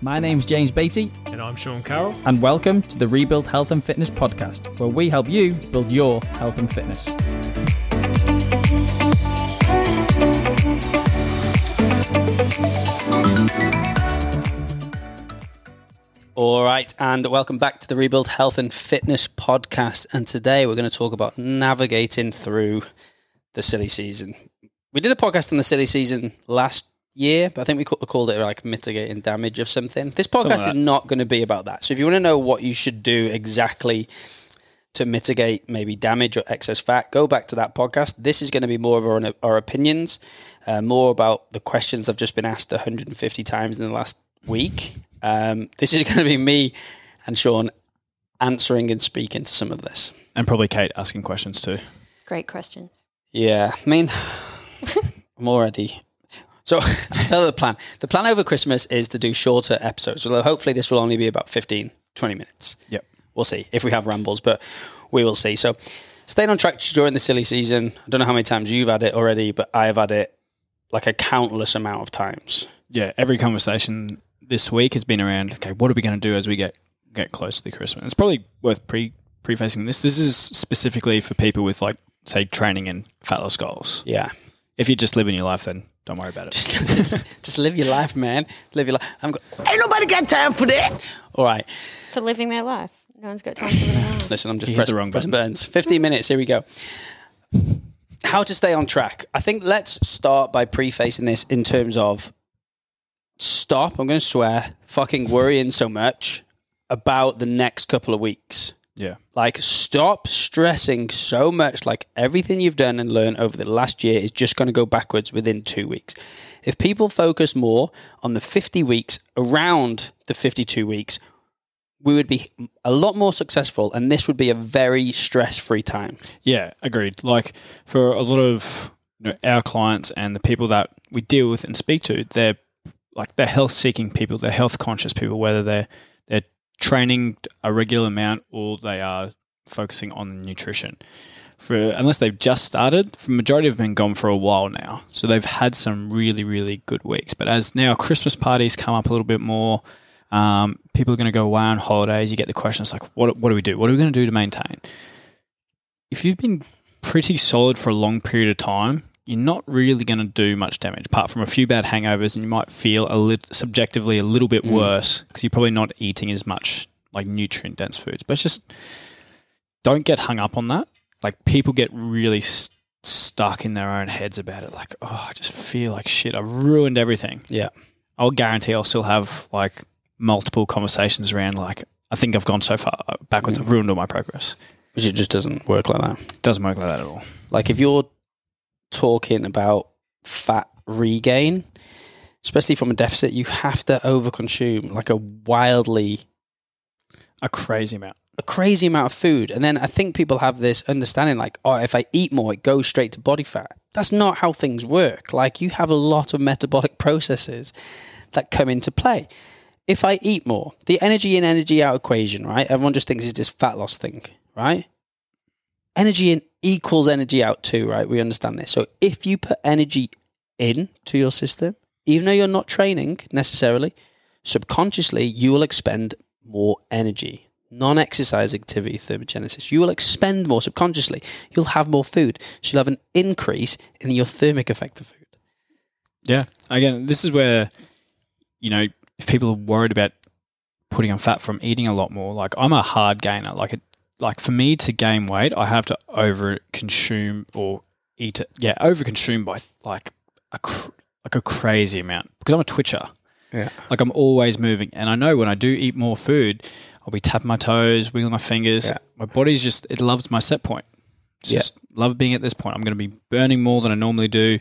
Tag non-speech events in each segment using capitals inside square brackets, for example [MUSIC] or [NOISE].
My name's James Beatty, And I'm Sean Carroll. and welcome to the Rebuild Health and Fitness podcast, where we help you build your health and fitness. All right, and welcome back to the Rebuild Health and Fitness podcast. And today we're going to talk about navigating through the silly season. We did a podcast on the silly season last year, but I think we called it like mitigating damage of something. This Something podcast like is not going to be about that. So if you want to know what you should do exactly to mitigate maybe damage or excess fat, go back to that podcast. This is going to be more of our, our opinions, uh, more about the questions I've just been asked 150 times in the last week. Um, this is going to be me and Sean answering and speaking to some of this. And probably Kate asking questions too. Great questions. Yeah, I mean, [LAUGHS] I'm already. So [LAUGHS] I'll tell you the plan. The plan over Christmas is to do shorter episodes. Although hopefully this will only be about 15, 20 minutes. Yep. We'll see if we have rambles, but we will see. So staying on track during the silly season. I don't know how many times you've had it already, but I have had it like a countless amount of times. Yeah, every conversation this week has been around okay, what are we going to do as we get get close to the Christmas? It's probably worth pre prefacing this. This is specifically for people with like say training and fat loss goals. Yeah. If you're just living your life, then don't worry about it. Just, just, [LAUGHS] just live your life, man. Live your life. I'm go- Ain't nobody got time for that. All right. For living their life. No one's got time for that. [LAUGHS] Listen, I'm just You pressing the wrong press button. buttons. 15 minutes. Here we go. How to stay on track. I think let's start by prefacing this in terms of stop. I'm going to swear. Fucking worrying so much about the next couple of weeks. Yeah. Like, stop stressing so much. Like, everything you've done and learned over the last year is just going to go backwards within two weeks. If people focus more on the 50 weeks around the 52 weeks, we would be a lot more successful, and this would be a very stress free time. Yeah, agreed. Like for a lot of you know, our clients and the people that we deal with and speak to, they're like they're health seeking people, they're health conscious people, whether they're they're training a regular amount or they are focusing on nutrition. For unless they've just started, the majority have been gone for a while now. So they've had some really, really good weeks. But as now Christmas parties come up a little bit more, um, people are going to go away on holidays. You get the questions like, what, what do we do? What are we going to do to maintain? If you've been pretty solid for a long period of time, you're not really going to do much damage apart from a few bad hangovers, and you might feel a lit- subjectively a little bit mm. worse because you're probably not eating as much like nutrient dense foods. But it's just don't get hung up on that. Like people get really st- stuck in their own heads about it. Like, oh, I just feel like shit. I've ruined everything. Yeah. I'll guarantee I'll still have like multiple conversations around like I think I've gone so far uh, backwards. Mm. I've ruined all my progress. Which it just doesn't work like that. Doesn't work like that at all. Like, if you're talking about fat regain, especially from a deficit, you have to overconsume like a wildly A crazy amount. a crazy amount of food. And then I think people have this understanding like, oh, if I eat more, it goes straight to body fat. That's not how things work. Like, you have a lot of metabolic [LAUGHS] processes that come into play. If I eat more, the energy in, energy out equation, right? Everyone just thinks it's this fat loss thing, right? Energy in equals energy out too, right? We understand this. So if you put energy in to your system, even though you're not training necessarily, subconsciously you will expend more energy. Non exercise activity thermogenesis. You will expend more subconsciously. You'll have more food. So you'll have an increase in your thermic effect of food. Yeah. Again, this is where, you know, if people are worried about putting on fat from eating a lot more, like I'm a hard gainer. Like it, like for me to gain weight, I have to over consume or eat it. Yeah, over consume by like a cr- like a crazy amount because I'm a twitcher. Yeah. Like I'm always moving, and I know when I do eat more food, I'll be tapping my toes, wiggling my fingers. Yeah. My body's just it loves my set point. It's Yeah. just love being at this point. I'm going to be burning more than I normally do,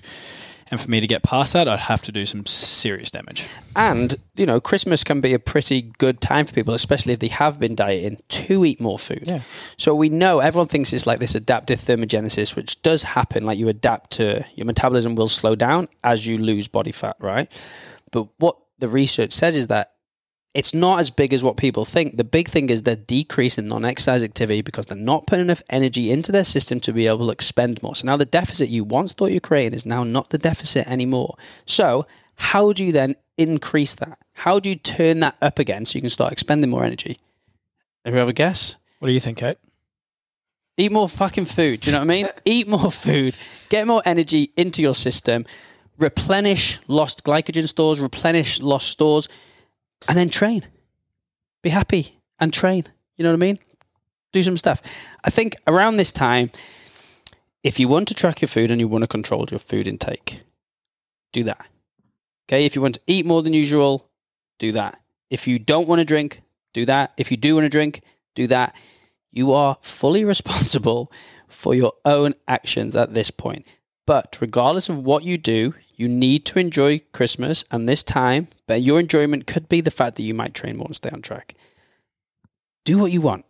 and for me to get past that, I'd have to do some serious damage. And, you know, Christmas can be a pretty good time for people, especially if they have been dieting, to eat more food. Yeah. So we know everyone thinks it's like this adaptive thermogenesis, which does happen. Like you adapt to your metabolism will slow down as you lose body fat, right? But what the research says is that it's not as big as what people think. The big thing is the decrease in non exercise activity because they're not putting enough energy into their system to be able to expend more. So now the deficit you once thought you're creating is now not the deficit anymore. So, how do you then increase that? How do you turn that up again so you can start expending more energy? Have you ever guess? What do you think, Kate? Eat more fucking food. Do you know what I mean? [LAUGHS] Eat more food. Get more energy into your system. Replenish lost glycogen stores. Replenish lost stores, and then train. Be happy and train. You know what I mean? Do some stuff. I think around this time, if you want to track your food and you want to control your food intake, do that. Okay. If you want to eat more than usual, do that. If you don't want to drink, do that. If you do want to drink, do that. You are fully [LAUGHS] responsible for your own actions at this point. But regardless of what you do, you need to enjoy Christmas and this time. But your enjoyment could be the fact that you might train more and stay on track. Do what you want.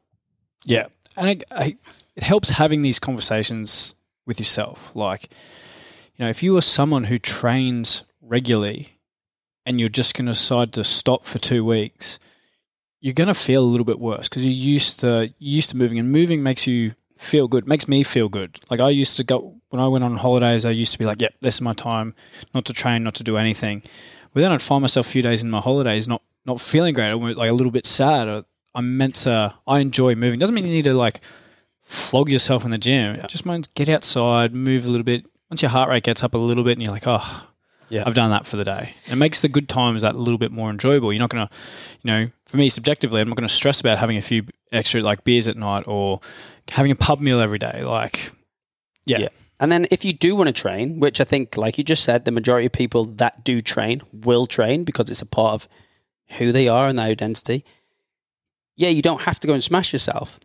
Yeah, and I, I, it helps having these conversations with yourself. Like, you know, if you are someone who trains regularly and you're just going to decide to stop for two weeks, you're going to feel a little bit worse because you're used to you're used to moving, and moving makes you feel good. Makes me feel good. Like I used to go when I went on holidays. I used to be like, "Yep, this is my time, not to train, not to do anything." But then I'd find myself a few days in my holidays not not feeling great, or like a little bit sad. I'm meant to. I enjoy moving. Doesn't mean you need to like flog yourself in the gym. It just means get outside, move a little bit. Once your heart rate gets up a little bit, and you're like, "Oh, Yeah. I've done that for the day. It makes the good times that little bit more enjoyable. You're not going to, you know, for me subjectively, I'm not going to stress about having a few extra like beers at night or having a pub meal every day. Like, yeah, Yeah. And then if you do want to train, which I think, like you just said, the majority of people that do train will train because it's a part of who they are and their identity. Yeah, you don't have to go and smash yourself.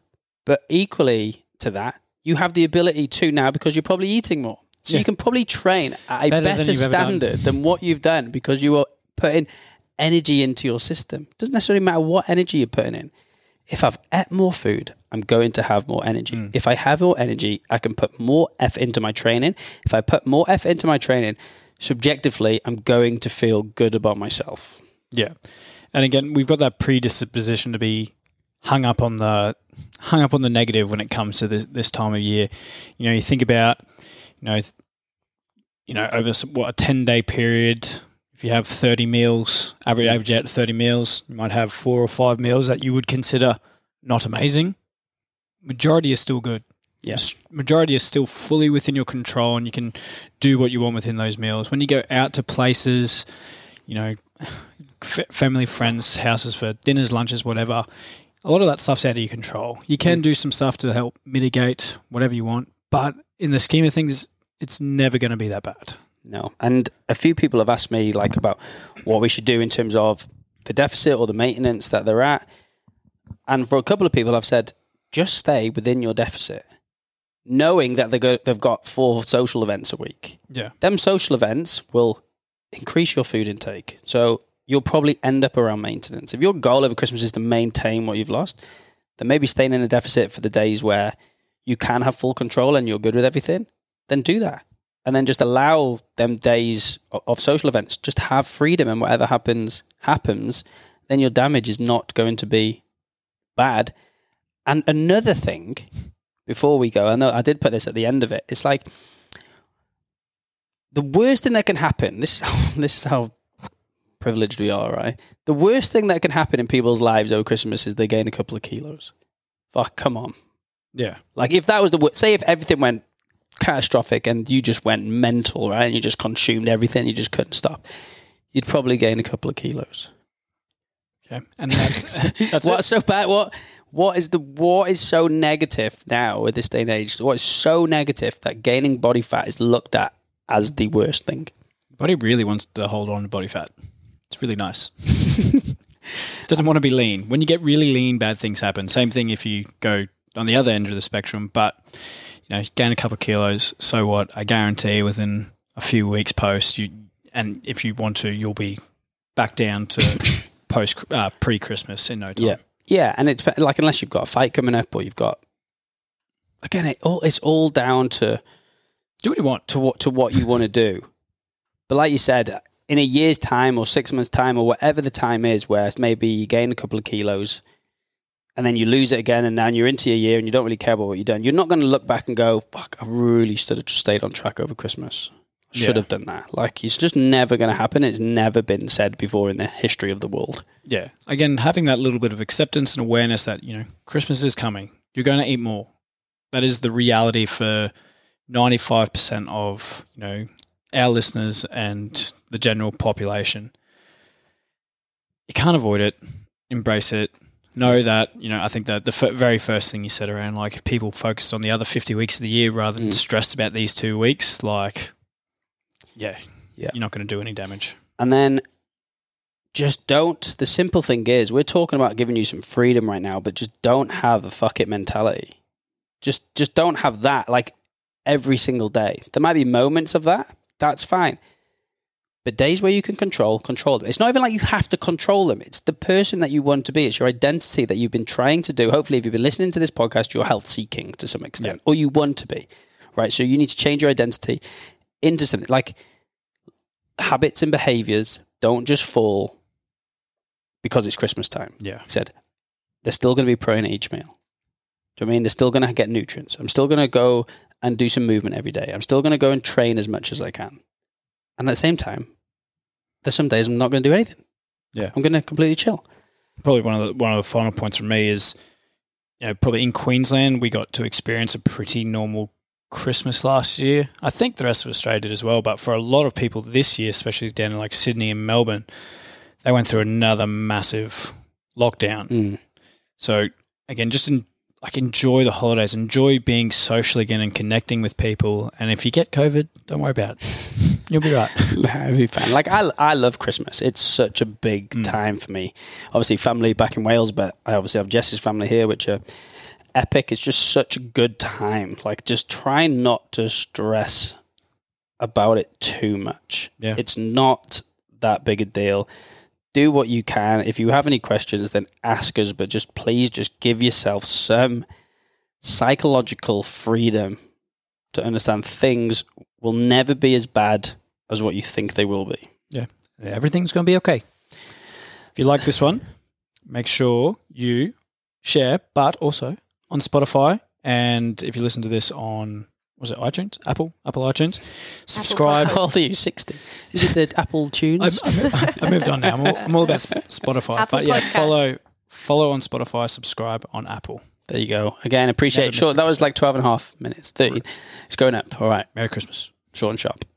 But equally to that, you have the ability to now because you're probably eating more. So Yeah. you can probably train at a Better better done. standard than what you've done because you are putting energy into your system. doesn't necessarily matter what energy you're putting in. If I've ate more food, I'm going to have more energy. Mm. If I have more energy, I can put more effort into my training. If I put more effort into my training, subjectively, I'm going to feel good about myself. yeah. And again, we've got that predisposition to be hung up on the hung up on the negative when it comes to this, this time of year. You know, you think about, you know, you know, over what a ten day period. If you have thirty meals, average average out thirty meals, you might have four or five meals that you would consider not amazing. Majority is still good. Yeah. S- Majority is still fully within your control, and you can do what you want within those meals. When you go out to places, you know, [SIGHS] f- family, friends' houses for dinners, lunches, whatever. A lot of that stuff's out of your control. You can mm. do some stuff to help mitigate whatever you want, but in the scheme of things, it's never going to be that bad. No. And a few people have asked me like about what we should do in terms of the deficit or the maintenance that they're at. And for a couple of people I've said, just stay within your deficit. Knowing that they go, they've got four social events a week. Yeah. Them social events will increase your food intake. So you'll probably end up around maintenance. If your goal over Christmas is to maintain what you've lost, then maybe staying in a deficit for the days where you can have full control and you're good with everything, then do that. And then just allow them days of social events, just have freedom and whatever happens, happens, then your damage is not going to be bad. And another thing, before we go, I know I did put this at the end of it. It's like the worst thing that can happen. This is [LAUGHS] this is how privileged we are, right? The worst thing that can happen in people's lives over Christmas is they gain a couple of kilos. Fuck, come on. Yeah. Like if that was the say if everything went catastrophic and you just went mental, right? And you just consumed everything, you just couldn't stop. You'd probably gain a couple of kilos. Yeah. And that, that's What's [LAUGHS] so bad? What what is the what is so negative now with this day and age? What is so negative that gaining body fat is looked at as the worst thing? Body really wants to hold on to body fat. It's really nice. [LAUGHS] Doesn't want to be lean. When you get really lean, bad things happen. Same thing if you go on the other end of the spectrum. But you know, gain a couple of kilos. So what? I guarantee within a few weeks post you, and if you want to, you'll be back down to [LAUGHS] post uh, pre Christmas in no time. Yeah, yeah, and it's like unless you've got a fight coming up or you've got again, it all it's all down to Do what you want. to what to what you want to do. But like you said, in a year's time or six months' time or whatever the time is, where maybe you gain a couple of kilos and then you lose it again, and now you're into your year and you don't really care about what you've done, you're not going to look back and go, "Fuck, I really should have just stayed on track over Christmas. should Yeah. have done that. Like it's just never going to happen. It's never been said before in the history of the world. yeah, again, having that little bit of acceptance and awareness that, you know, Christmas is coming. You're going to eat more. That is the reality for 95% of, you know, our listeners and the general population. You can't avoid it. Embrace it. Know that, you know, I think that the f- very first thing you said around like if people focused on the other 50 weeks of the year rather than Mm. stressed about these two weeks, like, yeah, Yeah. you're not going to do any damage. And then just don't. The simple thing is, we're talking about giving you some freedom right now, but just don't have a fuck it mentality. Just just don't have that like every single day. There might be moments of that. That's fine. But days where you can control, control them. It's not even like you have to control them. It's the person that you want to be. It's your identity that you've been trying to do. Hopefully, if you've been listening to this podcast, you're health seeking to some extent, or you want to be, right? So you need to change your identity into something like habits and behaviors don't just fall because it's Christmas time. Yeah. He said they're still going to be protein in each meal. Do you know what I mean? They're still going to get nutrients. I'm still going to go and do some movement every day. I'm still going to go and train as much as I can. And at the same time, there's some days I'm not going to do anything. Yeah. I'm going to completely chill. probably one of the one of the final points for me is, you know, probably in Queensland we got to experience a pretty normal Christmas last year. I think the rest of Australia did as well, but for a lot of people this year, especially down in like Sydney and Melbourne, they went through another massive lockdown. Mm. So again, just in, like enjoy the holidays, enjoy being social again and connecting with people. And if you get COVID, don't worry about it. [LAUGHS] You'll be right. [LAUGHS] It'll be fine. Like I, I love Christmas. It's such a big Mm. time for me. Obviously, family back in Wales, but I obviously have Jess's family here, which are epic. It's just such a good time. Like, just try not to stress about it too much. Yeah. It's not that big a deal. Do what you can. If you have any questions, then ask us. But just please, just give yourself some psychological freedom to understand things will never be as bad as what you think they will be. Yeah. Everything's going to be okay. If you like this one, [LAUGHS] make sure you share, but also on Spotify. And if you listen to this on, was it iTunes? Apple? Apple iTunes? Subscribe. How old are you? 60. Is it the Apple I, Tunes? I, I moved on now. I'm all, I'm all about Spotify. Apple but yeah, Podcasts. follow follow on Spotify, subscribe on Apple. there you go. Again, appreciate Never it. Short, miss that was like 12 and a half minutes. 13. It's going up. All right. Merry Christmas. And sharp.